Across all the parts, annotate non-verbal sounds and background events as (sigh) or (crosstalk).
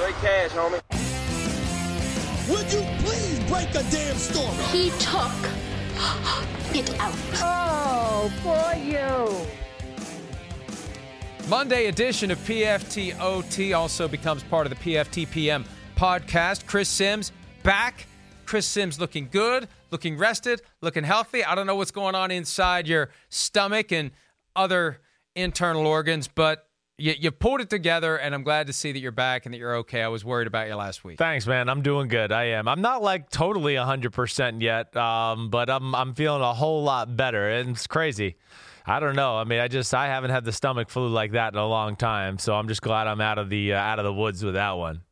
Straight cash, homie. Would you please break a damn story? He took it out. Oh, for you. Monday edition of PFTOT also becomes part of the PFTPM podcast. Chris Simms back. Chris Simms looking good, looking rested, looking healthy. I don't know what's going on inside your stomach and other internal organs, but you, you pulled it together, and I'm glad to see that you're back and that you're okay. I was worried about you last week. Thanks, man. I'm doing good. I am. I'm not like totally 100% yet, um, but I'm I'm feeling a whole lot better, and it's crazy. I don't know. I mean, I just I haven't had the stomach flu like that in a long time, so I'm just glad I'm out of the uh, out of the woods with that one.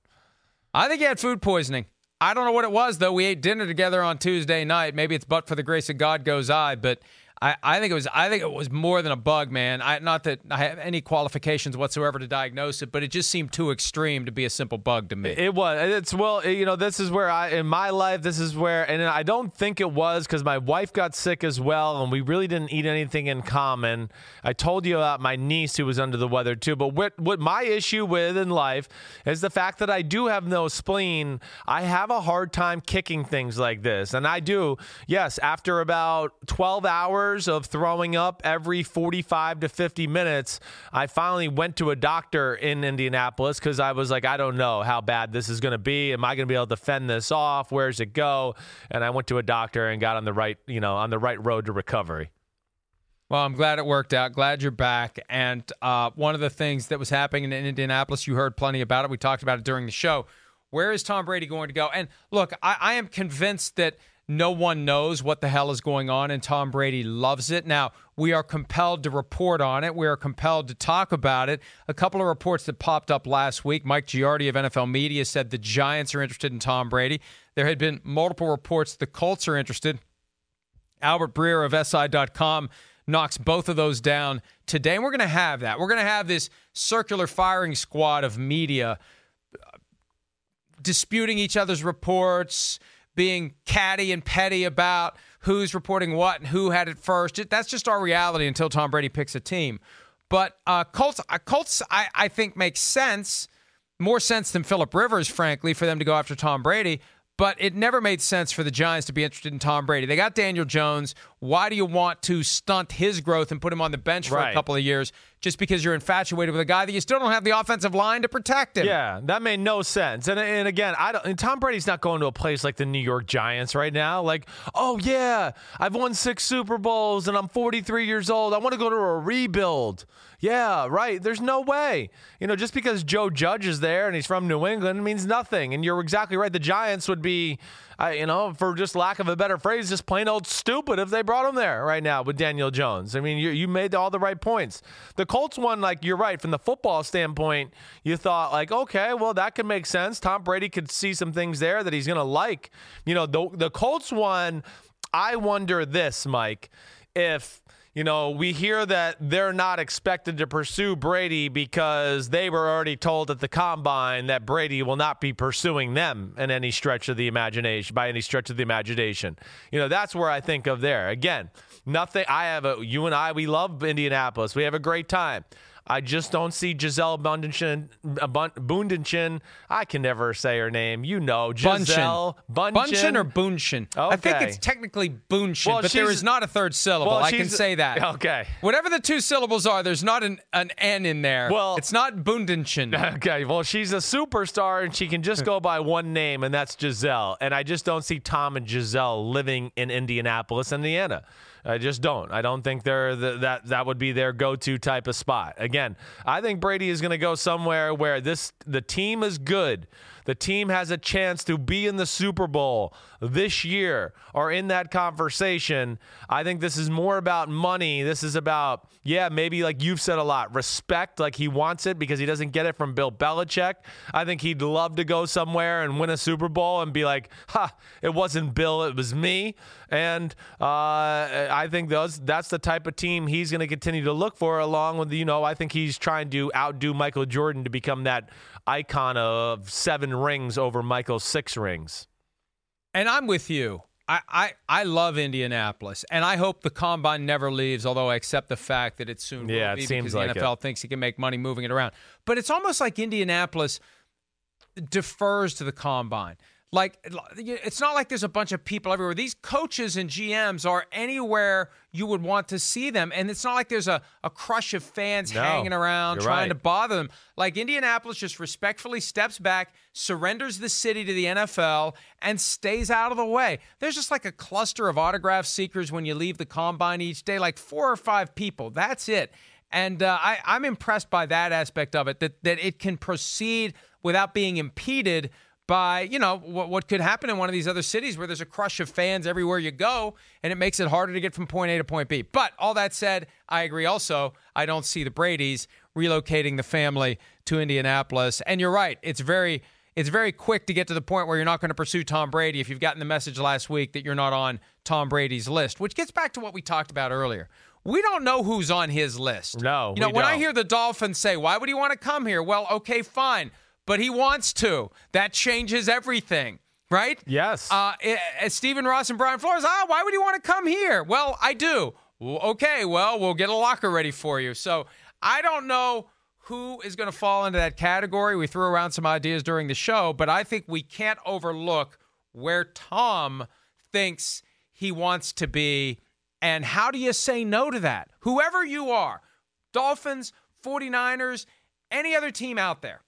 I think you had food poisoning. I don't know what it was though. We ate dinner together on Tuesday night. Maybe it's but for the grace of God goes I, but I, I think it was I think it was more than a bug, man. I, not that I have any qualifications whatsoever to diagnose it, but it just seemed too extreme to be a simple bug to me. It was. It's well, you know, this is where I in my life, this is where, and I don't think it was because my wife got sick as well, and we really didn't eat anything in common. I told you about my niece who was under the weather too, but what what my issue with in life is the fact that I do have no spleen. I have a hard time kicking things like this, and I do. Yes, after about twelve hours of throwing up every 45 to 50 minutes, I finally went to a doctor in Indianapolis because I was like, I don't know how bad this is going to be. Am I going to be able to fend this off? Where's it go? And I went to a doctor and got on the right, you know, on the right road to recovery. Well, I'm glad it worked out. Glad you're back. And uh, one of the things that was happening in Indianapolis, you heard plenty about it. We talked about it during the show. Where is Tom Brady going to go? And look, I, I am convinced that no one knows what the hell is going on, and Tom Brady loves it. Now, we are compelled to report on it. We are compelled to talk about it. A couple of reports that popped up last week. Mike Giardi of NFL Media said the Giants are interested in Tom Brady. There had been multiple reports the Colts are interested. Albert Breer of SI.com knocks both of those down today. And we're going to have that. We're going to have this circular firing squad of media uh, disputing each other's reports being catty and petty about who's reporting what and who had it first. That's just our reality until Tom Brady picks a team. But uh, Colts, uh, Colts, I, I think makes sense, more sense than Philip Rivers, frankly, for them to go after Tom Brady but it never made sense for the Giants to be interested in Tom Brady. They got Daniel Jones. Why do you want to stunt his growth and put him on the bench for right. a couple of years just because you're infatuated with a guy that you still don't have the offensive line to protect him? Yeah, that made no sense. And and again, I don't. Tom Brady's not going to a place like the New York Giants right now. Like, oh yeah, I've won six Super Bowls and I'm 43 years old. I want to go to a rebuild. Yeah, right. There's no way. You know, just because Joe Judge is there and he's from New England means nothing. And you're exactly right. The Giants would be, uh, you know, for just lack of a better phrase, just plain old stupid if they brought him there right now with Daniel Jones. I mean, you, you made all the right points. The Colts one, like, you're right. From the football standpoint, you thought, like, okay, well, that could make sense. Tom Brady could see some things there that he's going to like. You know, the, the Colts one, I wonder this, Mike, if you know, we hear that they're not expected to pursue Brady because they were already told at the combine that Brady will not be pursuing them in any stretch of the imagination, by any stretch of the imagination. You know, that's where I think of there. Again, nothing. I have a, you and I, we love Indianapolis. We have a great time. I just don't see Gisele Bundchen. Uh, Bundchen. I can never say her name. You know, Gisele Bundchen. Bundchen or Bunchen? Okay. I think it's technically Bunchen, well, but there is not a third syllable. Well, I can say that. (laughs) Okay. Whatever the two syllables are, there's not an, an N in there. Well, it's not Bundenchen. (laughs) Okay. Well, she's a superstar, and she can just go by one name, and that's Gisele. And I just don't see Tom and Gisele living in Indianapolis, Indiana. I just don't. I don't think they're the, that that would be their go-to type of spot. Again, I think Brady is going to go somewhere where this the team is good the team has a chance to be in the Super Bowl this year or in that conversation, I think this is more about money. This is about, yeah, maybe like you've said a lot, respect, like he wants it because he doesn't get it from Bill Belichick. I think he'd love to go somewhere and win a Super Bowl and be like, ha, it wasn't Bill, it was me. And uh, I think those that's the type of team he's going to continue to look for, along with, you know, I think he's trying to outdo Michael Jordan to become that icon of seven rings over Michael's six rings. And I'm with you. I, I, I love Indianapolis, and I hope the combine never leaves. Although I accept the fact that it soon yeah, will be it seems because like the NFL it. thinks he can make money moving it around. But it's almost like Indianapolis. defers to the combine. Like it's not like there's a bunch of people everywhere. These coaches and GMs are anywhere you would want to see them, and it's not like there's a, a crush of fans No, hanging around trying right. to bother them. Like Indianapolis just respectfully steps back, surrenders the city to the NFL, and stays out of the way. There's just like a cluster of autograph seekers when you leave the combine each day, like four or five people. That's it. And uh, I, I'm impressed by that aspect of it, that, that it can proceed without being impeded by, you know, what, what could happen in one of these other cities where there's a crush of fans everywhere you go, and it makes it harder to get from point A to point B. But all that said, I agree also, I don't see the Brady's relocating the family to Indianapolis. And you're right, it's very it's very quick to get to the point where you're not going to pursue Tom Brady if you've gotten the message last week that you're not on Tom Brady's list, which gets back to what we talked about earlier. We don't know who's on his list. No, You know, when I don't. hear the Dolphins say, why would he want to come here? Well, okay, fine. But he wants to. That changes everything, right? Yes. Uh, eh, eh, Stephen Ross and Brian Flores, ah, why would he want to come here? Well, I do. Okay, well, we'll get a locker ready for you. So I don't know who is going to fall into that category. We threw around some ideas during the show, but I think we can't overlook where Tom thinks he wants to be. And how do you say no to that? Whoever you are, Dolphins, 49ers, any other team out there,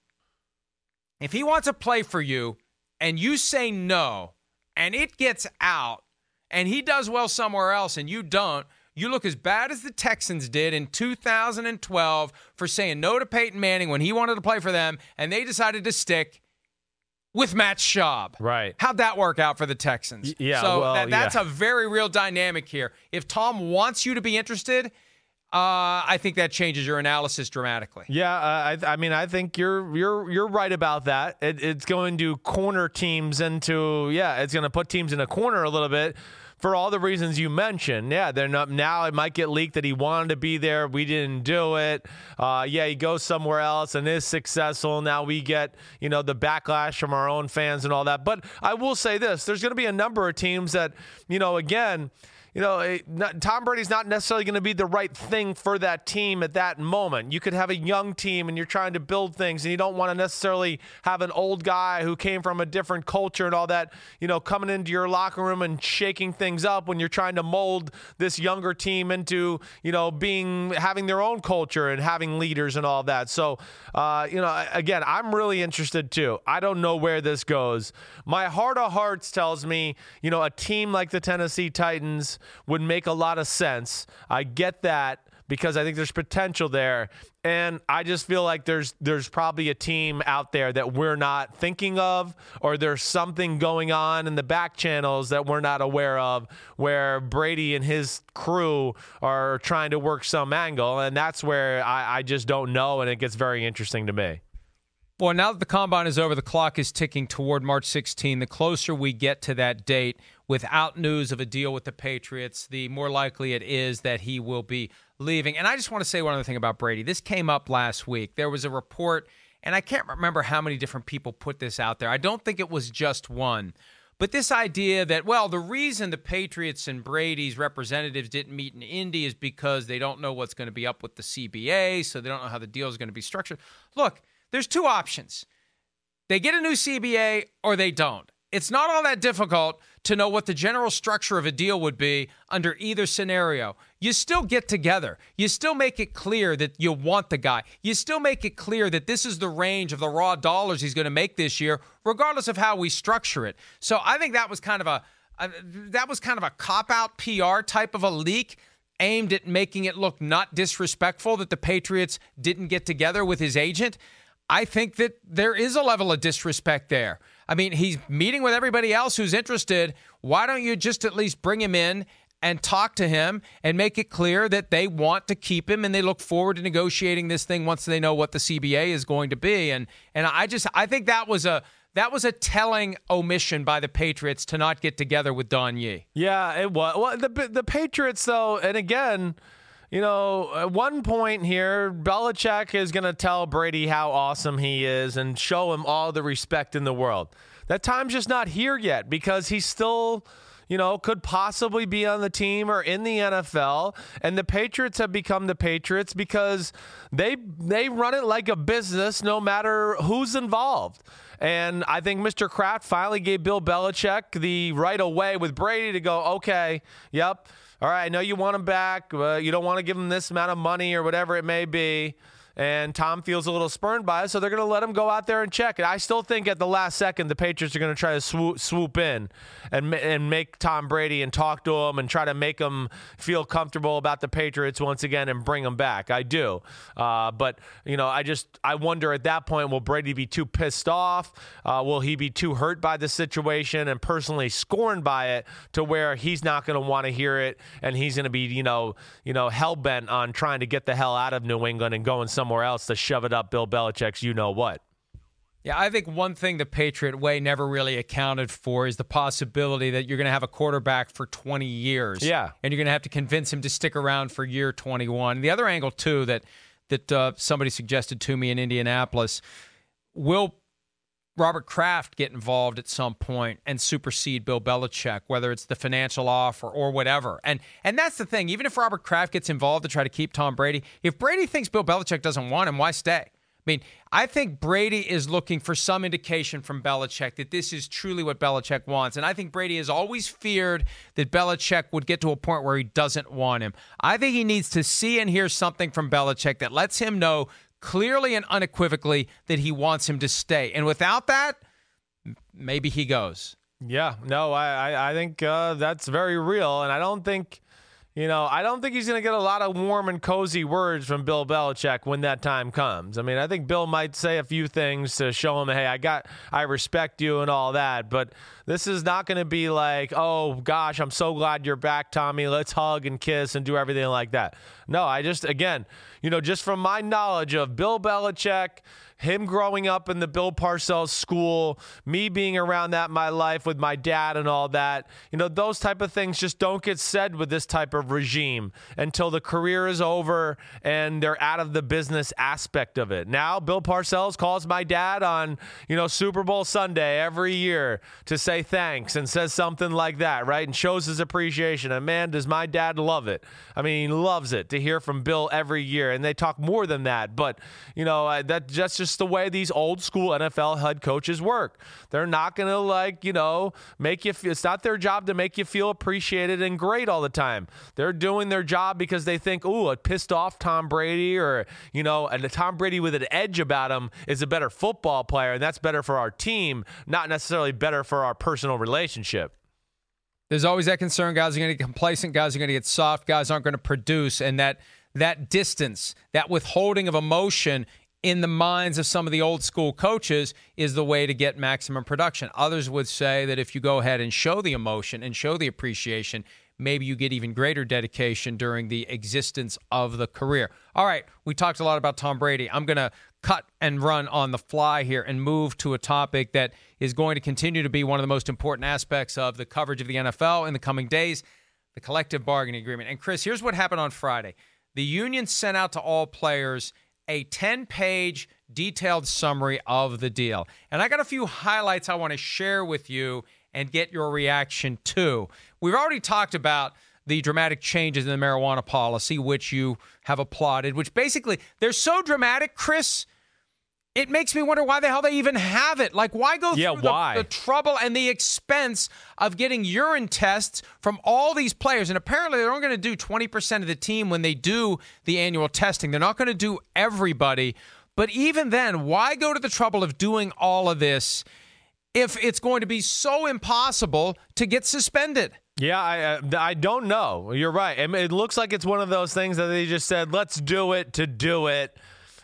if he wants to play for you and you say no and it gets out and he does well somewhere else and you don't, you look as bad as the Texans did in 2012 for saying no to Peyton Manning when he wanted to play for them and they decided to stick with Matt Schaub. Right. How'd that work out for the Texans? Y- yeah, So well, that, that's yeah. a very real dynamic here. If Tom wants you to be interested, uh, I think that changes your analysis dramatically. Yeah, uh, I, I mean, I think you're you're you're right about that. It, it's going to corner teams into yeah, it's going to put teams in a corner a little bit for all the reasons you mentioned. Yeah, they're not now. It might get leaked that he wanted to be there. We didn't do it. Uh, yeah, he goes somewhere else and is successful. Now we get you know the backlash from our own fans and all that. But I will say this: there's going to be a number of teams that you know again you know, it, not, Tom Brady's not necessarily going to be the right thing for that team at that moment. You could have a young team and you're trying to build things, and you don't want to necessarily have an old guy who came from a different culture and all that, you know, coming into your locker room and shaking things up when you're trying to mold this younger team into, you know, being having their own culture and having leaders and all that. So, uh, you know, again, I'm really interested too. I don't know where this goes. My heart of hearts tells me, you know, a team like the Tennessee Titans would make a lot of sense. I get that because I think there's potential there. And I just feel like there's there's probably a team out there that we're not thinking of, or there's something going on in the back channels that we're not aware of, where Brady and his crew are trying to work some angle, and that's where I, I just don't know, and it gets very interesting to me. Well, now that the combine is over, the clock is ticking toward March 16. The closer we get to that date without news of a deal with the Patriots, the more likely it is that he will be leaving. And I just want to say one other thing about Brady. This came up last week. There was a report, and I can't remember how many different people put this out there. I don't think it was just one. But this idea that, well, the reason the Patriots and Brady's representatives didn't meet in Indy is because they don't know what's going to be up with the CBA, so they don't know how the deal is going to be structured. Look, there's two options. They get a new CBA or they don't. It's not all that difficult to know what the general structure of a deal would be under either scenario. You still get together. You still make it clear that you want the guy. You still make it clear that this is the range of the raw dollars he's going to make this year, regardless of how we structure it. So I think that was kind of a, a that was kind of a cop out PR type of a leak aimed at making it look not disrespectful that the Patriots didn't get together with his agent. I think that there is a level of disrespect there. I mean, he's meeting with everybody else who's interested. Why don't you just at least bring him in and talk to him and make it clear that they want to keep him and they look forward to negotiating this thing once they know what the CBA is going to be. And and I just I think that was a that was a telling omission by the Patriots to not get together with Don Yee. Yeah, it was. Well, the the Patriots though, and again, you know, at one point here, Belichick is going to tell Brady how awesome he is and show him all the respect in the world. That time's just not here yet because he's still, you know, could possibly be on the team or in the NFL. And the Patriots have become the Patriots because they they run it like a business no matter who's involved. And I think Mr. Kraft finally gave Bill Belichick the right away with Brady to go, okay, yep, all right, I know you want him back. You don't want to give him this amount of money or whatever it may be and Tom feels a little spurned by it, so they're going to let him go out there and check it. I still think at the last second the Patriots are going to try to swoop, swoop in and and make Tom Brady and talk to him and try to make him feel comfortable about the Patriots once again and bring him back. I do, uh, but you know, I just I wonder at that point will Brady be too pissed off? Uh, will he be too hurt by the situation and personally scorned by it to where he's not going to want to hear it and he's going to be you know you know hell bent on trying to get the hell out of New England and going somewhere else to shove it up Bill Belichick's you know what. Yeah, I think one thing the Patriot way never really accounted for is the possibility that you're going to have a quarterback for 20 years. Yeah. And you're going to have to convince him to stick around for year 21. The other angle, too, that, that uh, somebody suggested to me in Indianapolis will Robert Kraft get involved at some point and supersede Bill Belichick, whether it's the financial offer or whatever. And and that's the thing. Even if Robert Kraft gets involved to try to keep Tom Brady, if Brady thinks Bill Belichick doesn't want him, why stay? I mean, I think Brady is looking for some indication from Belichick that this is truly what Belichick wants. And I think Brady has always feared that Belichick would get to a point where he doesn't want him. I think he needs to see and hear something from Belichick that lets him know clearly and unequivocally that he wants him to stay. And without that, maybe he goes. Yeah, no, I I think uh, that's very real, and I don't think. You know, I don't think he's going to get a lot of warm and cozy words from Bill Belichick when that time comes. I mean, I think Bill might say a few things to show him, hey, I got, I respect you and all that. But this is not going to be like, oh gosh, I'm so glad you're back, Tommy. Let's hug and kiss and do everything like that. No, I just, again, you know, just from my knowledge of Bill Belichick him growing up in the Bill Parcells school, me being around that my life with my dad and all that, you know, those type of things just don't get said with this type of regime until the career is over and they're out of the business aspect of it. Now, Bill Parcells calls my dad on, you know, Super Bowl Sunday every year to say thanks and says something like that, right? And shows his appreciation. And man, does my dad love it. I mean, he loves it to hear from Bill every year. And they talk more than that, but, you know, that that's just the way these old school NFL head coaches work. They're not going to like, you know, make you feel, it's not their job to make you feel appreciated and great all the time. They're doing their job because they think, "Ooh, a pissed off Tom Brady or, you know, and Tom Brady with an edge about him is a better football player and that's better for our team, not necessarily better for our personal relationship." There's always that concern. Guys are going to get complacent. Guys are going to get soft. Guys aren't going to produce. And that that distance, that withholding of emotion in the minds of some of the old school coaches is the way to get maximum production. Others would say that if you go ahead and show the emotion and show the appreciation, maybe you get even greater dedication during the existence of the career. All right, we talked a lot about Tom Brady. I'm going to cut and run on the fly here and move to a topic that is going to continue to be one of the most important aspects of the coverage of the NFL in the coming days the collective bargaining agreement. And Chris, here's what happened on Friday. The union sent out to all players a 10 page detailed summary of the deal. And I got a few highlights I want to share with you and get your reaction to. We've already talked about the dramatic changes in the marijuana policy, which you have applauded, which basically they're so dramatic, Chris, it makes me wonder why the hell they even have it. Like, why go yeah, through why? The, the trouble and the expense of getting urine tests from all these players? And apparently, they're only going to do 20% of the team when they do the annual testing. They're not going to do everybody. But even then, why go to the trouble of doing all of this if it's going to be so impossible to get suspended? Yeah, I uh, I don't know. You're right. It looks like it's one of those things that they just said, "Let's do it to do it."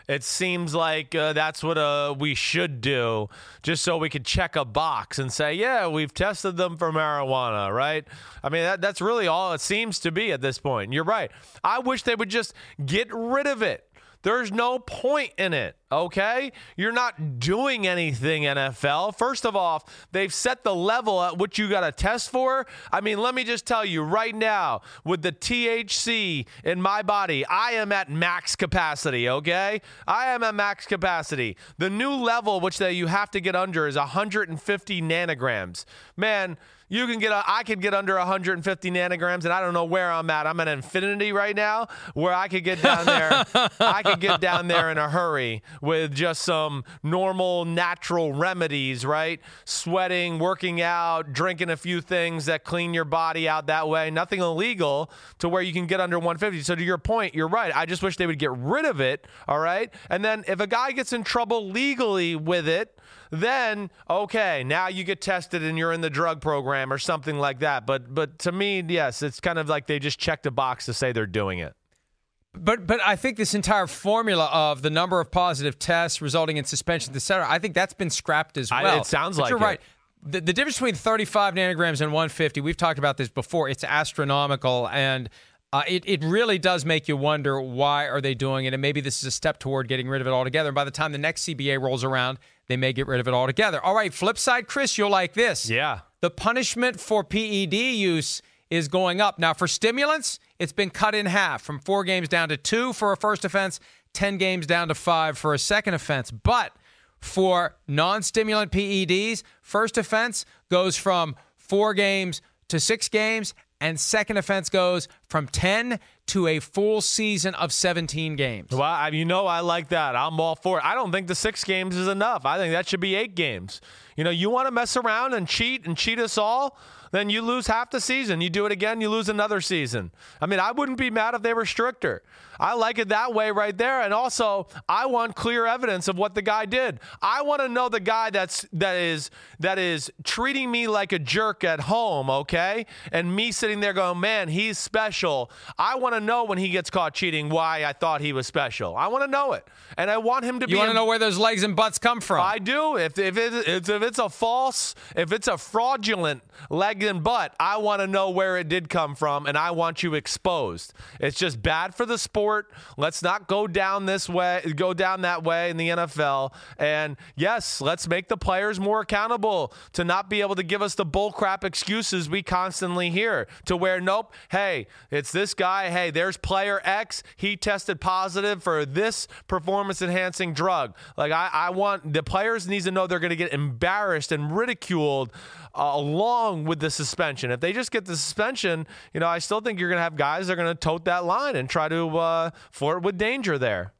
It seems like uh, that's what uh, we should do, just so we could check a box and say, yeah, we've tested them for marijuana, right? I mean, that, that's really all it seems to be at this point. You're right. I wish they would just get rid of it. There's no point in it. okay? You're not doing anything, NFL. First of all, they've set the level at which you got to test for. I mean, let me just tell you right now, with the THC in my body, I am at max capacity, okay? I am at max capacity. The new level, which that you have to get under, is 150 nanograms. Man, you can get, a, I could get under 150 nanograms, and I don't know where I'm at. I'm at infinity right now, where I could get down there. (laughs) I could get down there in a hurry with just some normal, natural remedies, right? Sweating, working out, drinking a few things that clean your body out that way. Nothing illegal to where you can get under 150. So to your point, you're right. I just wish they would get rid of it. All right, and then if a guy gets in trouble legally with it then okay, now you get tested and you're in the drug program or something like that. But but to me, yes, it's kind of like they just checked a box to say they're doing it. But but I think this entire formula of the number of positive tests resulting in suspensions, et cetera, I think that's been scrapped as well. I, it sounds but like you're it. right. The, the difference between 35 nanograms and 150, we've talked about this before. It's astronomical, and uh, it it really does make you wonder why are they doing it, and maybe this is a step toward getting rid of it altogether. And by the time the next CBA rolls around, they may get rid of it altogether. All right, flip side, Chris, you'll like this. Yeah. The punishment for PED use is going up. Now, for stimulants, it's been cut in half from four games down to two for a first offense, 10 games down to five for a second offense. But for non stimulant PEDs, first offense goes from four games to six games, and second offense goes from 10 to a full season of 17 games. Well, you know, I like that. I'm all for it. I don't think the six games is enough. I think that should be eight games. You know, you want to mess around and cheat and cheat us all, then you lose half the season. You do it again, you lose another season. I mean, I wouldn't be mad if they were stricter. I like it that way right there. And also, I want clear evidence of what the guy did. I want to know the guy that's that is that is treating me like a jerk at home, okay? And me sitting there going, "Man, he's special." I want to know when he gets caught cheating why I thought he was special. I want to know it. And I want him to You be want to know where those legs and butts come from? I do. If if, it, if if it's a false, if it's a fraudulent leg and butt, I want to know where it did come from, and I want you exposed. It's just bad for the sport. Let's not go down this way, go down that way in the NFL. And yes, let's make the players more accountable to not be able to give us the bullcrap excuses we constantly hear. To where nope, hey, it's this guy. Hey, there's player X. He tested positive for this performance enhancing drug. Like I, I want the players needs to know they're going to get embarrassed and ridiculed uh, along with the suspension. If they just get the suspension, you know, I still think you're going to have guys that are going to tote that line and try to uh, flirt with danger there.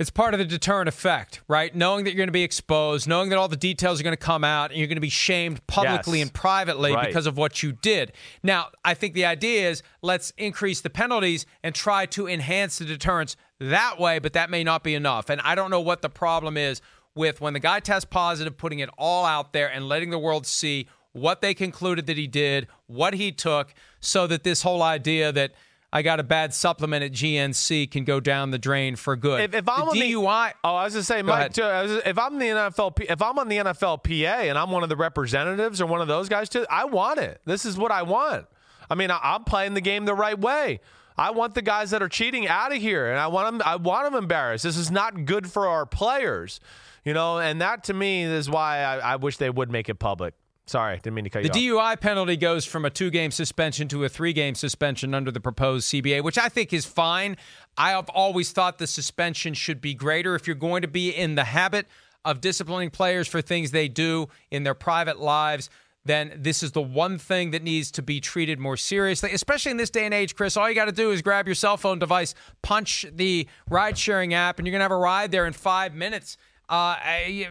It's part of the deterrent effect, right? Knowing that you're going to be exposed, knowing that all the details are going to come out, and you're going to be shamed publicly Yes. and privately Right. because of what you did. Now, I think the idea is let's increase the penalties and try to enhance the deterrence that way, but that may not be enough. And I don't know what the problem is with when the guy tests positive, putting it all out there and letting the world see what they concluded that he did, what he took, so that this whole idea that I got a bad supplement at GNC can go down the drain for good. If, if I'm the on DUI, oh, I was just saying, Mike. Too, was- if I'm the NFL, if I'm on the NFLPA and I'm one of the representatives or one of those guys too, I want it. This is what I want. I mean, I, I'm playing the game the right way. I want the guys that are cheating out of here, and I want them. I want them embarrassed. This is not good for our players, you know. And that to me is why I, I wish they would make it public. Sorry, didn't mean to cut The you off. The DUI penalty goes from a two game suspension to a three game suspension under the proposed CBA, which I think is fine. I have always thought the suspension should be greater. If you're going to be in the habit of disciplining players for things they do in their private lives, then this is the one thing that needs to be treated more seriously, especially in this day and age, Chris. All you got to do is grab your cell phone device, punch the ride sharing app, and you're going to have a ride there in five minutes. Uh,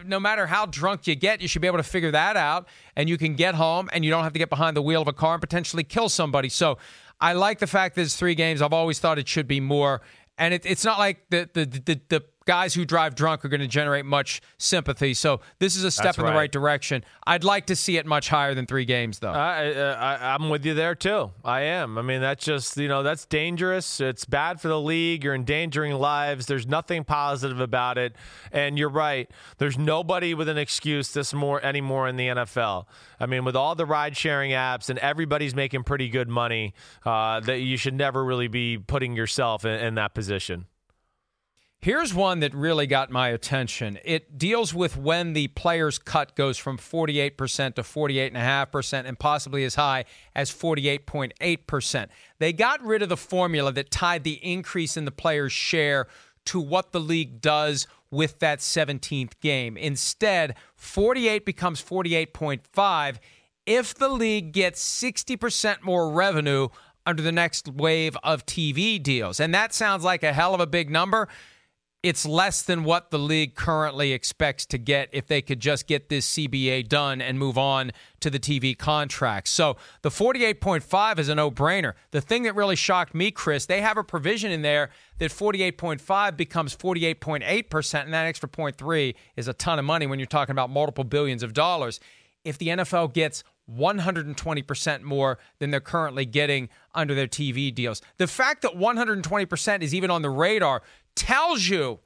no matter how drunk you get, you should be able to figure that out, and you can get home, and you don't have to get behind the wheel of a car and potentially kill somebody. So, I like the fact that it's three games. I've always thought it should be more, and it, it's not like the the the, the guys who drive drunk are going to generate much sympathy. So, this is a step That's in the right. right direction. I'd like to see it much higher than three games, though. I, uh, I, I'm with you there too. I am. I mean, that's just you know that's dangerous. It's bad for the league. You're endangering lives. There's nothing positive about it. And you're right. There's nobody with an excuse this more anymore in the NFL. I mean, with all the ride sharing apps and everybody's making pretty good money, uh, that you should never really be putting yourself in, in that position. Here's one that really got my attention. It deals with when the player's cut goes from 48% to 48.5% and possibly as high as 48.8%. They got rid of the formula that tied the increase in the player's share to what the league does with that 17th game. Instead, 48 becomes 48.5 if the league gets 60% more revenue under the next wave of TV deals. And that sounds like a hell of a big number it's less than what the league currently expects to get if they could just get this CBA done and move on to the TV contracts. So the 48.5 is a no brainer. The thing that really shocked me, Chris, they have a provision in there that 48.5 becomes 48.8%, and that extra 0.3 is a ton of money when you're talking about multiple billions of dollars. If the NFL gets 120% more than they're currently getting under their TV deals. The fact that 120% is even on the radar tells you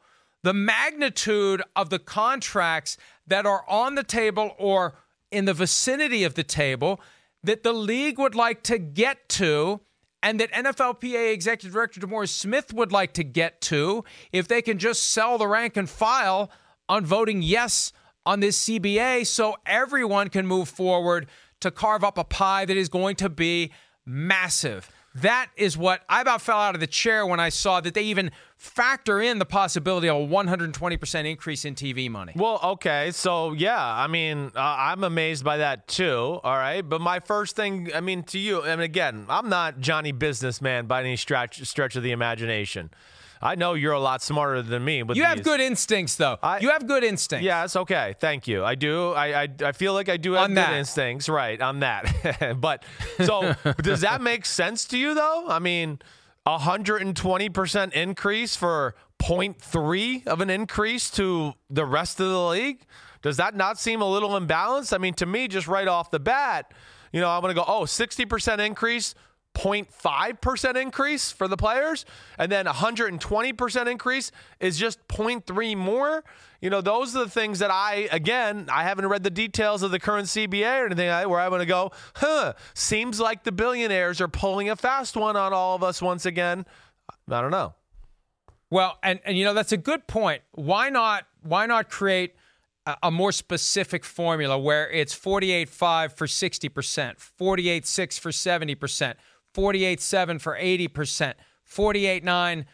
the magnitude of the contracts that are on the table or in the vicinity of the table that the league would like to get to and that NFLPA Executive Director DeMaurice Smith would like to get to if they can just sell the rank and file on voting yes on this CBA so everyone can move forward to carve up a pie that is going to be massive. That is what I about fell out of the chair when I saw that they even factor in the possibility of a 120% increase in TV money. Well, okay. So, yeah, I mean, uh, I'm amazed by that too. All right. But my first thing, I mean, to you, and again, I'm not Johnny Businessman by any stretch, stretch of the imagination. I know you're a lot smarter than me. But you have good instincts, though. I, you have good instincts. Yes, okay. Thank you. I do. I I, I feel like I do have on good that. instincts. Right on that. (laughs) but so (laughs) does that make sense to you, though? I mean, 120% increase for 0.3 of an increase to the rest of the league. Does that not seem a little imbalanced? I mean, to me, just right off the bat, you know, I'm going to go, oh, 60% increase 0.5% increase for the players and then 120% increase is just 0.3 more. You know those are the things that i again i haven't read the details of the current cba or anything where i want to go huh seems like the billionaires are pulling a fast one on all of us once again. I don't know. Well and, and you know that's a good point. Why not why not create a more specific formula where it's 48.5 for 60% 48.6 for 70% 48.7 for 80%, 48.9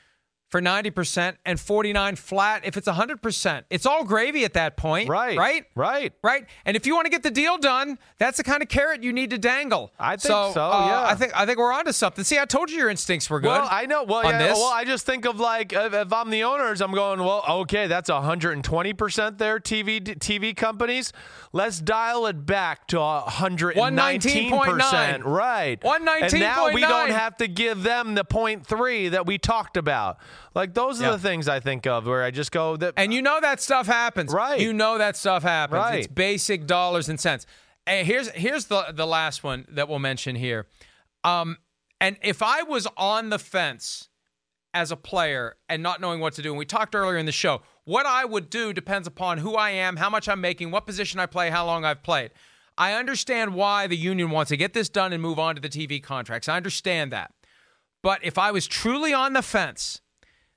for 90% and 49 flat if it's 100%. It's all gravy at that point. Right. Right? Right. Right. And if you want to get the deal done, that's the kind of carrot you need to dangle. I think so. so uh, yeah. I think I think we're onto something. See, I told you your instincts were good. Well, I know. Well, yeah, well, I just think of like if, if, I'm the owners, I'm going, well, okay, that's 120% there TV TV companies. Let's dial it back to 119%. Right. 119. And now we don't have to give them the 0.3 that we talked about. Like those are yeah. the things I think of where I just go that And you know that stuff happens. Right. You know that stuff happens. Right. It's basic dollars and cents. And here's here's the the last one that we'll mention here. Um and if I was on the fence as a player and not knowing what to do, and we talked earlier in the show, what I would do depends upon who I am, how much I'm making, what position I play, how long I've played. I understand why the union wants to get this done and move on to the TV contracts. I understand that. But if I was truly on the fence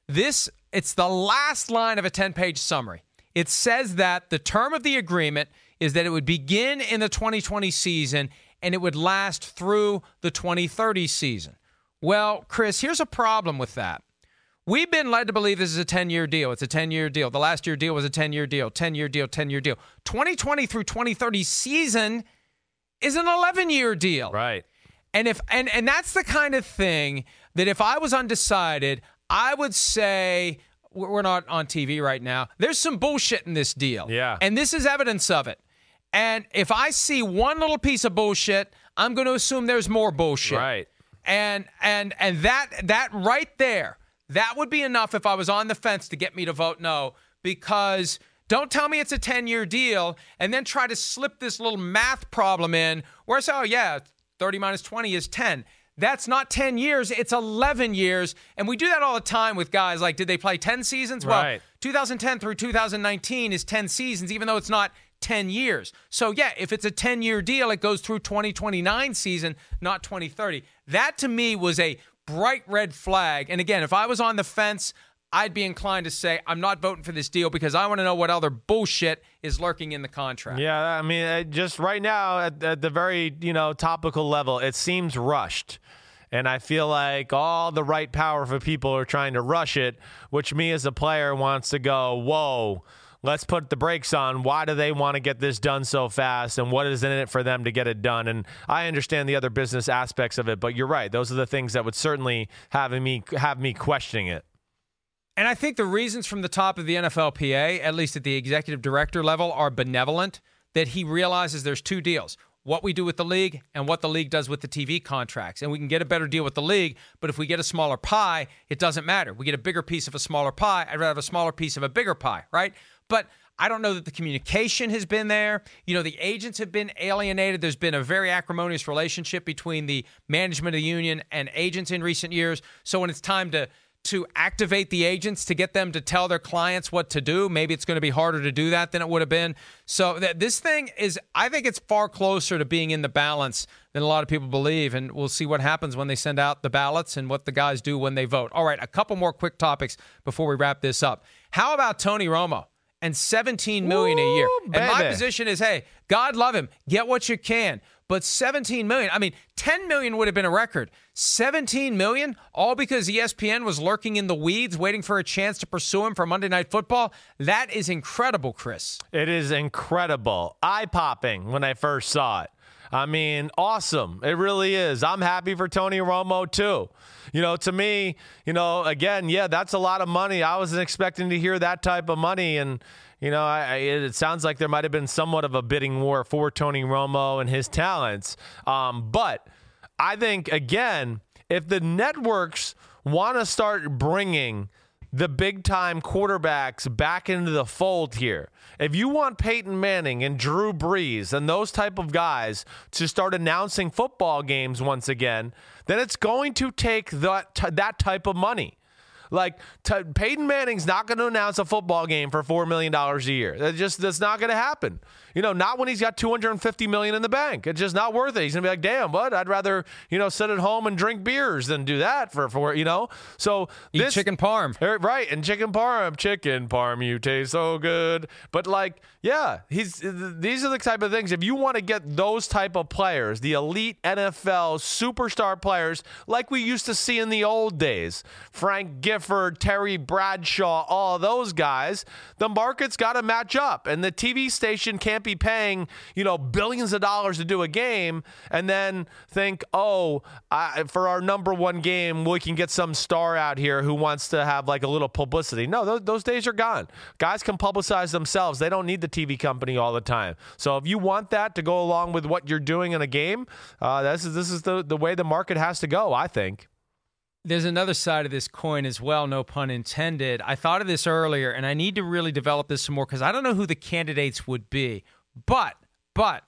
this it's the last line of a 10-page summary. It says that the term of the agreement is that it would begin in the 2020 season and it would last through the 2030 season. Well, Chris, here's a problem with that. We've been led to believe this is a 10 year deal. It's a 10 year deal. The last year deal was a 10 year deal, 10 year deal, 10 year deal. 2020 through 2030 season is an 11 year deal. Right. And if and and that's the kind of thing that if I was undecided, I would say we're not on TV right now. There's some bullshit in this deal. Yeah. And this is evidence of it. And if I see one little piece of bullshit, I'm going to assume there's more bullshit. Right. And and and that that right there, that would be enough if I was on the fence to get me to vote no because don't tell me it's a 10-year deal and then try to slip this little math problem in where I say, "Oh yeah, 30 minus 20 is 10." That's not 10 years, it's 11 years. And we do that all the time with guys like, did they play 10 seasons? Well, right. 2010 through 2019 is 10 seasons, even though it's not 10 years. So, yeah, if it's a 10 year deal, it goes through 2029 season, not 2030. That to me was a bright red flag. And again, if I was on the fence, I'd be inclined to say I'm not voting for this deal because I want to know what other bullshit is lurking in the contract. Yeah, I mean, uh, just right now at, at the very you know topical level, it seems rushed. And I feel like all the right powerful people are trying to rush it, which me as a player wants to go, whoa, let's put the brakes on. Why do they want to get this done so fast? And what is in it for them to get it done? And I understand the other business aspects of it, but you're right. Those are the things that would certainly have me have me questioning it. And I think the reasons from the top of the NFLPA, at least at the executive director level, are benevolent. That he realizes there's two deals what we do with the league and what the league does with the TV contracts. And we can get a better deal with the league, but if we get a smaller pie, it doesn't matter. We get a bigger piece of a smaller pie. I'd rather have a smaller piece of a bigger pie, right? But I don't know that the communication has been there. You know, the agents have been alienated. There's been a very acrimonious relationship between the management of the union and agents in recent years. So when it's time to to activate the agents to get them to tell their clients what to do. Maybe it's going to be harder to do that than it would have been. So that this thing is, I think it's far closer to being in the balance than a lot of people believe. And we'll see what happens when they send out the ballots and what the guys do when they vote. All right, a couple more quick topics before we wrap this up. How about Tony Romo? And 17 million a year. Ooh, and my position is, hey, God love him. Get what you can. But 17 million, I mean, 10 million would have been a record. 17 million, all because ESPN was lurking in the weeds, waiting for a chance to pursue him for Monday Night Football. That is incredible, Chris. It is incredible, eye popping when I first saw it. I mean, awesome. It really is. I'm happy for Tony Romo too. You know, to me, you know, again, yeah, that's a lot of money. I wasn't expecting to hear that type of money, and you know, I, I, it sounds like there might have been somewhat of a bidding war for Tony Romo and his talents. Um, but I think again, if the networks want to start bringing the big time quarterbacks back into the fold here. If you want Peyton Manning and Drew Brees and those type of guys to start announcing football games once again, then it's going to take that that type of money. Like t- Peyton Manning's not going to announce a football game for four million dollars a year. That just that's not going to happen. You know, not when he's got two hundred and fifty million in the bank. It's just not worth it. He's going to be like, damn, what? I'd rather you know sit at home and drink beers than do that for for you know. So Eat this chicken parm. Er, Right, and chicken parm, chicken parm, you taste so good. But like, yeah, he's these are the type of things. If you want to get those type of players, the elite NFL superstar players, like we used to see in the old days, Frank Gifford, Terry Bradshaw, all those guys, the market's got to match up, and the TV station can't be paying you know billions of dollars to do a game, and then think, oh, I, for our number one game, we can get some star out here who wants to have like a little publicity. No, those, those days are gone. Guys can publicize themselves. They don't need the TV company all the time. So if you want that to go along with what you're doing in a game, uh, this is this is the the way the market has to go. I think. There's another side of this coin as well, no pun intended. I thought of this earlier, and I need to really develop this some more because I don't know who the candidates would be. But, but,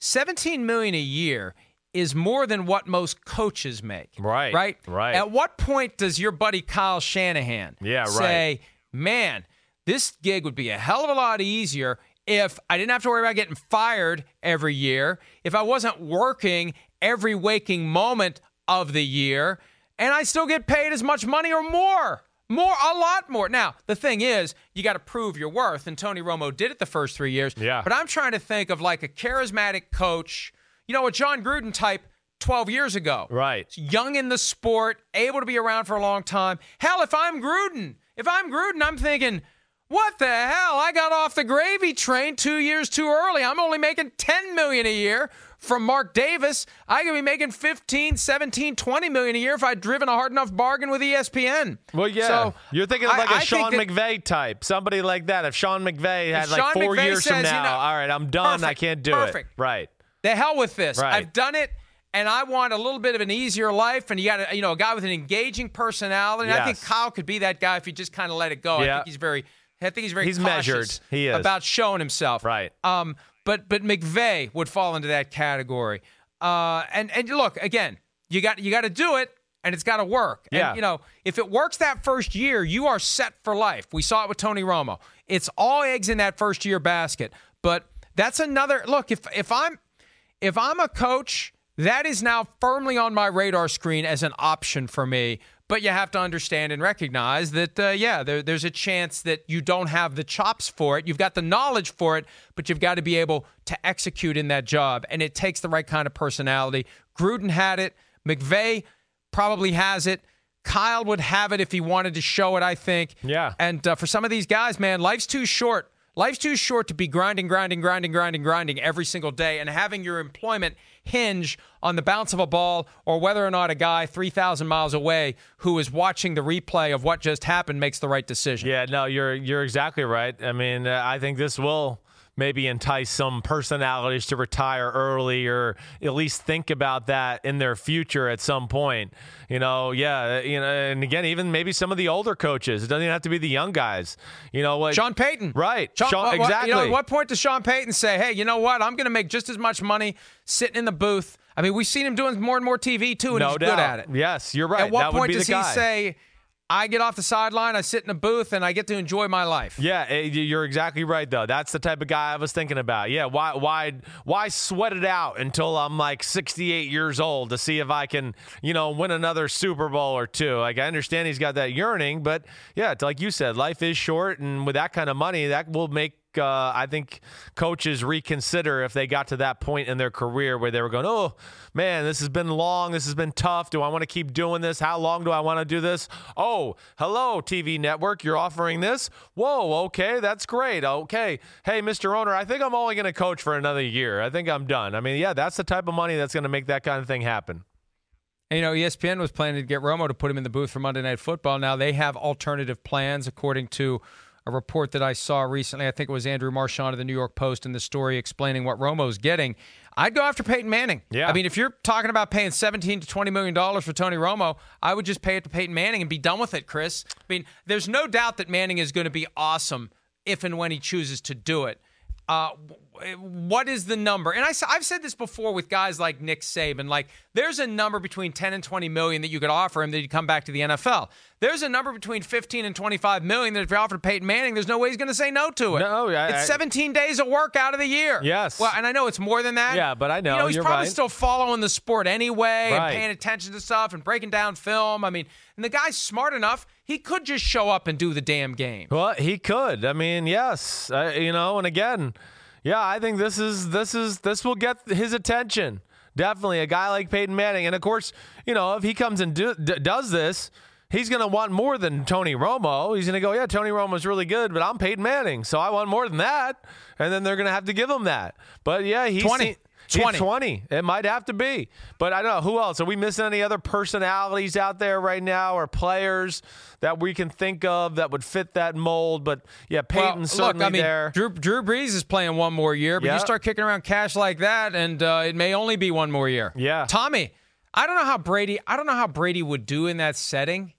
17 million a year is more than what most coaches make. Right, Right. right. At what point does your buddy Kyle Shanahan Yeah, right. say, "Man, this gig would be a hell of a lot easier." If I didn't have to worry about getting fired every year, if I wasn't working every waking moment of the year, and I still get paid as much money or more. More, a lot more. Now, the thing is, you got to prove your worth, and Tony Romo did it the first three years. Yeah. But I'm trying to think of like a charismatic coach, you know, a Jon Gruden type 12 years ago. Right. Young in the sport, able to be around for a long time. Hell, if I'm Gruden, if I'm Gruden, I'm thinking, what the hell? I got off the gravy train two years too early. I'm only making 10 million a year from Mark Davis. I could be making 15, 17, 20 million a year if I'd driven a hard enough bargain with ESPN. Well, yeah. So, You're thinking of like a I Sean McVay type, somebody like that. If Sean McVay had like Sean four McVay years from says, you now, know, all right, I'm done. I can't do perfect. it. Right. The hell with this. Right. I've done it. And I want a little bit of an easier life, and you got a, you know a guy with an engaging personality. And I think Kyle could be that guy if you just kind of let it go. I Yeah. think he's very, I think he's very He's cautious measured. He is. about showing himself. Right. Um. But but McVay would fall into that category. Uh. And and look again, you got you got to do it, and it's got to work. Yeah. And, you know, if it works that first year, you are set for life. We saw it with Tony Romo. It's all eggs in that first year basket. But that's another look. If if I'm if I'm a coach, that is now firmly on my radar screen as an option for me. But you have to understand and recognize that, uh, yeah, there, there's a chance that you don't have the chops for it. You've got the knowledge for it, but you've got to be able to execute in that job. And it takes the right kind of personality. Gruden had it. McVay probably has it. Kyle would have it if he wanted to show it, I think. Yeah. And uh, for some of these guys, man, life's too short. Life's too short to be grinding, grinding, grinding, grinding, grinding every single day and having your employment hinge on the bounce of a ball or whether or not a guy 3,000 miles away who is watching the replay of what just happened makes the right decision. Yeah, no, you're you're exactly right. I mean, uh, I think this will maybe entice some personalities to retire early or at least think about that in their future at some point. You know, yeah, you know, and again, even maybe some of the older coaches. It doesn't even have to be the young guys. You know what? Sean Payton. Right. Sean, Sean- what- exactly. You know, at what point does Sean Payton say, hey, you know what? I'm going to make just as much money sitting in the booth. I mean, we've seen him doing more and more TV too, and no he's doubt. good at it. Yes, you're right. At what that point does he guy. say, I get off the sideline, I sit in a booth, and I get to enjoy my life? Yeah, eh, you're exactly right though. That's the type of guy I was thinking about. Yeah, why why why sweat it out until I'm like 68 years old to see if I can, you know, win another Super Bowl or two. Like I understand he's got that yearning, but yeah, like you said, life is short and with that kind of money, that will make uh, I think coaches reconsider if they got to that point in their career where they were going, oh man, this has been long, this has been tough. Do I want to keep doing this? How long do I want to do this? Oh, hello, TV network, you're offering this? Whoa, okay, that's great. Okay, hey, Mr. Owner, I think I'm only going to coach for another year. I think I'm done. I mean, yeah, that's the type of money that's going to make that kind of thing happen. You know, ESPN was planning to get Romo to put him in the booth for Monday Night Football. Now they have alternative plans, according to a report that I saw recently. I think it was Andrew Marchand of the New York Post in the story explaining what Romo's getting. I'd go after Peyton Manning. Yeah. I mean, if you're talking about paying 17 to 20 million dollars for Tony Romo, I would just pay it to Peyton Manning and be done with it, Chris. I mean, there's no doubt that Manning is going to be awesome if and when he chooses to do it. Uh, what is the number? And I, have said this before with guys like Nick Saban. Like, there's a number between 10 and 20 million that you could offer him that he'd come back to the NFL. There's a number between 15 and 25 million that if you offered Peyton Manning, there's no way he's going to say no to it. No, I- it's I- 17 days of work out of the year. Yes. Well, and I know it's more than that. Yeah, but I know, You know, he's probably right. still following the sport anyway Right. and paying attention to stuff and breaking down film. I mean, and the guy's smart enough; he could just show up and do the damn game. Well, he could. I mean, yes. Uh, you know, and again, yeah, I think this is this is this will get his attention. Definitely, a guy like Peyton Manning, and of course, you know, if he comes and do, d- does this, he's going to want more than Tony Romo. He's going to go, yeah, Tony Romo's really good, but I'm Peyton Manning, so I want more than that. And then they're going to have to give him that. But yeah, he's 20. He's 20. 20. It might have to be. But I don't know. Who else? Are we missing any other personalities out there right now or players that we can think of that would fit that mold? But yeah, Peyton's well, certainly look, I mean, there. Drew, Drew Brees is playing one more year, but Yeah. you start kicking around cash like that, and uh, it may only be one more year. Yeah. Tommy, I don't know how Brady. I don't know how Brady would do in that setting.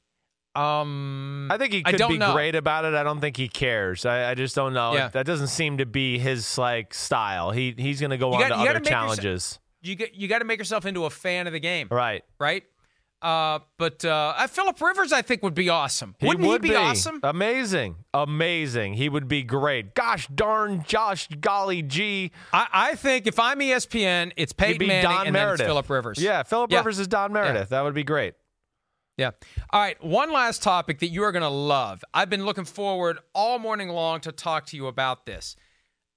Um, I think he could be know. great about it. I don't think he cares. I, I just don't know. Yeah. That doesn't seem to be his like style. He he's going to go You on got- to other challenges. You get you got to make yourself into a fan of the game, Right. right? Uh, but uh, Philip Rivers, I think, would be awesome. He Wouldn't would he be, awesome? Amazing. Amazing. He would be great. Gosh darn Josh golly gee. I, I think if I'm ESPN, it's Peyton be Manning Don and Meredith. then Philip Rivers. Yeah, Philip Yeah. Rivers is Don Meredith. That would be great. Yeah. All right. One last topic that you are going to love. I've been looking forward all morning long to talk to you about this.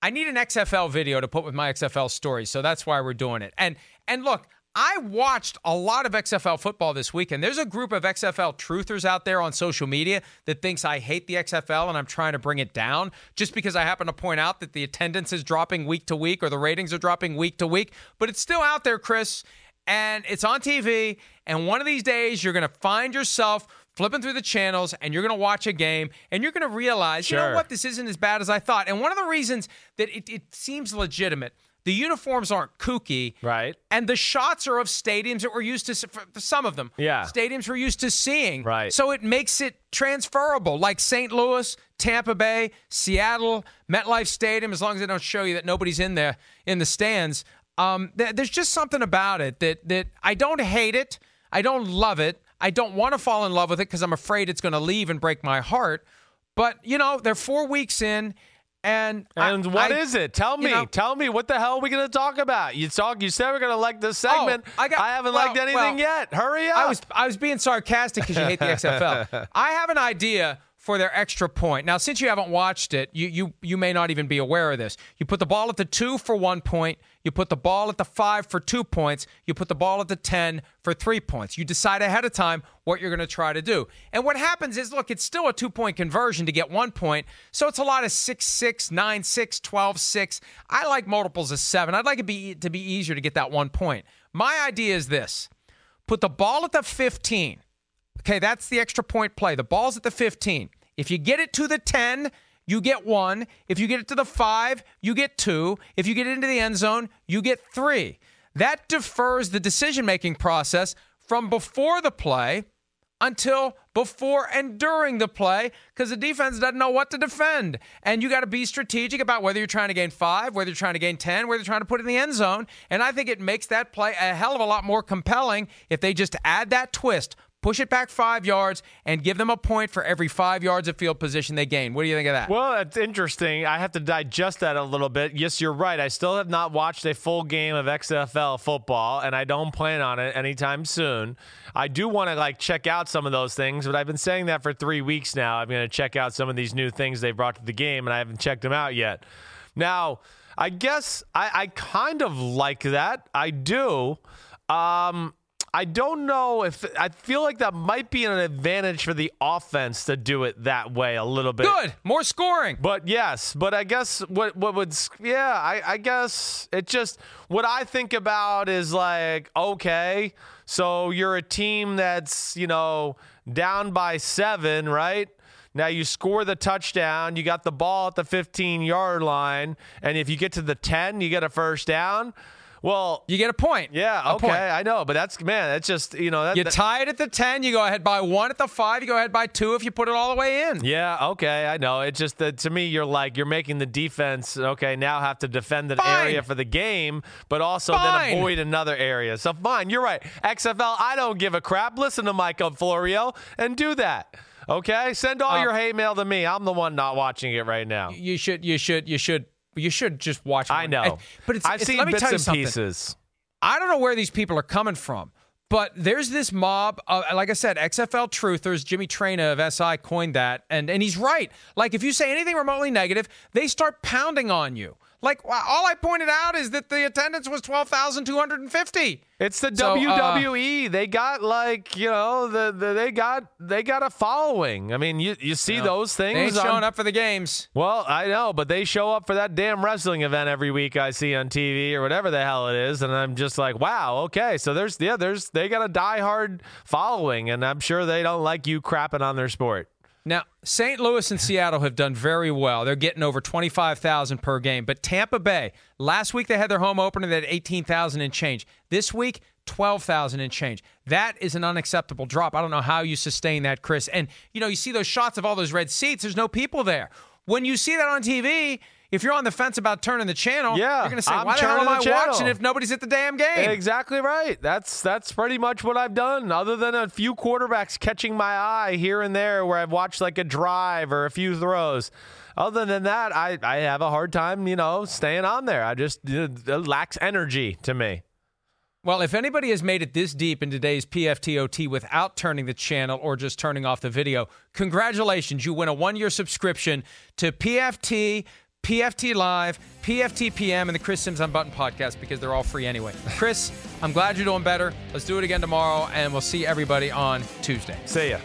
I need an XFL video to put with my XFL story, so that's why we're doing it. And and look, I watched a lot of XFL football this weekend. There's a group of XFL truthers out there on social media that thinks I hate the XFL and I'm trying to bring it down just because I happen to point out that the attendance is dropping week to week or the ratings are dropping week to week. But it's still out there, Chris, and it's on TV. And one of these days, you're going to find yourself flipping through the channels and you're going to watch a game and you're going to realize, you know what, this isn't as bad as I thought. And one of the reasons that it, it seems legitimate, the uniforms aren't kooky. Right. And the shots are of stadiums that we're used to, some of them. Yeah. Stadiums we're used to seeing. Right. So it makes it transferable, like St. Louis, Tampa Bay, Seattle, MetLife Stadium, as long as they don't show you that nobody's in there in the stands. Um, th- there's just something about it that that I don't hate it. I don't love it. I don't want to fall in love with it because I'm afraid it's going to leave and break my heart. But you know, they're four weeks in, And I- And what I- is it? Tell me. know- Tell me what the hell are we going to talk about? You talk. You said we're going to like this segment. Oh, I got- haven't well, liked anything well, yet. Hurry up. I was I was being sarcastic because you hate the XFL. (laughs) I have an idea for their extra point. Now, since you haven't watched it, you you you may not even be aware of this. You put the ball at the two for one point. You put the ball at the five for two points. You put the ball at the ten for three points. You decide ahead of time what you're going to try to do. And what happens is, look, it's still a two point conversion to get one point. So it's a lot of six six nine six twelve six. I like multiples of seven. I'd like it be to be easier to get that one point. My idea is this put the ball at the 15. Okay, that's the extra point play. The ball's at the 15. If you get it to the 10, you get one. If you get it to the five, you get two. If you get it into the end zone, you get three. That defers the decision making process from before the play until before and during the play because the defense doesn't know what to defend. And you got to be strategic about whether you're trying to gain five, whether you're trying to gain 10, whether you're trying to put it in the end zone. And I think it makes that play a hell of a lot more compelling if they just add that twist. Push it back five yards and give them a point for every five yards of field position they gain. What do you think of that? Well, that's interesting. I have to digest that a little bit. Yes, you're right. I still have not watched a full game of XFL football, and I don't plan on it anytime soon. I do want to like check out some of those things, but I've been saying that for three weeks now. I'm going to check out some of these new things they brought to the game, and I haven't checked them out yet. Now, I guess I, I kind of like that. I do. Um, I don't know if I feel like that might be an advantage for the offense to do it that way a little bit. Good. More scoring. But yes, but I guess what what would yeah, I, I guess it just what I think about is like, okay, so you're a team that's, you know, down by seven, right? Now you score the touchdown, you got the ball at the 15 yard line, and if you get to the 10, you get a first down. Well, You get a point. yeah, A okay, point. I know, but that's man, that's just you know that, You that- tie it at the 10, you go ahead by one at the five, you go ahead by two if you put it all the way in. Yeah, okay, I know. It's just that to me, you're like you're making the defense okay now have to defend an Fine. area for the game, but also Fine. then avoid another area. So fine, you're right. XFL, I don't give a crap. Listen to Mike Florio and do that. Okay, send all Uh, your hate mail to me. I'm the one not watching it right now. You should, you should, you should, you should just watch. I one. know, And- But it's, I've it's- seen let me bits tell you and something. pieces. I don't know where these people are coming from, but there's this mob. Of, like I said, XFL truthers. Jimmy Traina of SI coined that, and and he's right. Like if you say anything remotely negative, they start pounding on you. Like all I pointed out is that the attendance was twelve thousand two hundred and fifty. It's the So, uh, WWE. they got like you know the, the they got they got a following. I mean, you you see those things. They ain't showing up for the games. Well, I know, but they show up for that damn wrestling event every week I see on TV or whatever the hell it is, and I'm just like, wow, okay. So there's yeah, there's they got a diehard following, and I'm sure they don't like you crapping on their sport. Now, St. Louis and Seattle have done very well. They're getting over 25,000 per game. But Tampa Bay, last week they had their home opener, had 18,000 and change. This week, 12,000 and change. That is an unacceptable drop. I don't know how you sustain that, Chris. And, you know, you see those shots of all those red seats, there's no people there. When you see that on TV, if you're on the fence about turning the channel, Yeah, you're going to say, I'm why the hell am I channel." watching if nobody's at the damn game? Exactly right. That's that's pretty much what I've done. Other than a few quarterbacks catching my eye here and there, where I've watched like a drive or a few throws. Other than that, I, I have a hard time, you know, staying on there. I just it lacks energy to me. Well, if anybody has made it this deep in today's PFTOT without turning the channel or just turning off the video, congratulations. You win a one year subscription to PFT, PFT Live, PFT PM, and the Chris Simms Unbutton podcast because they're all free anyway. Chris, I'm glad you're doing better. Let's do it again tomorrow, and we'll see everybody on Tuesday. See ya.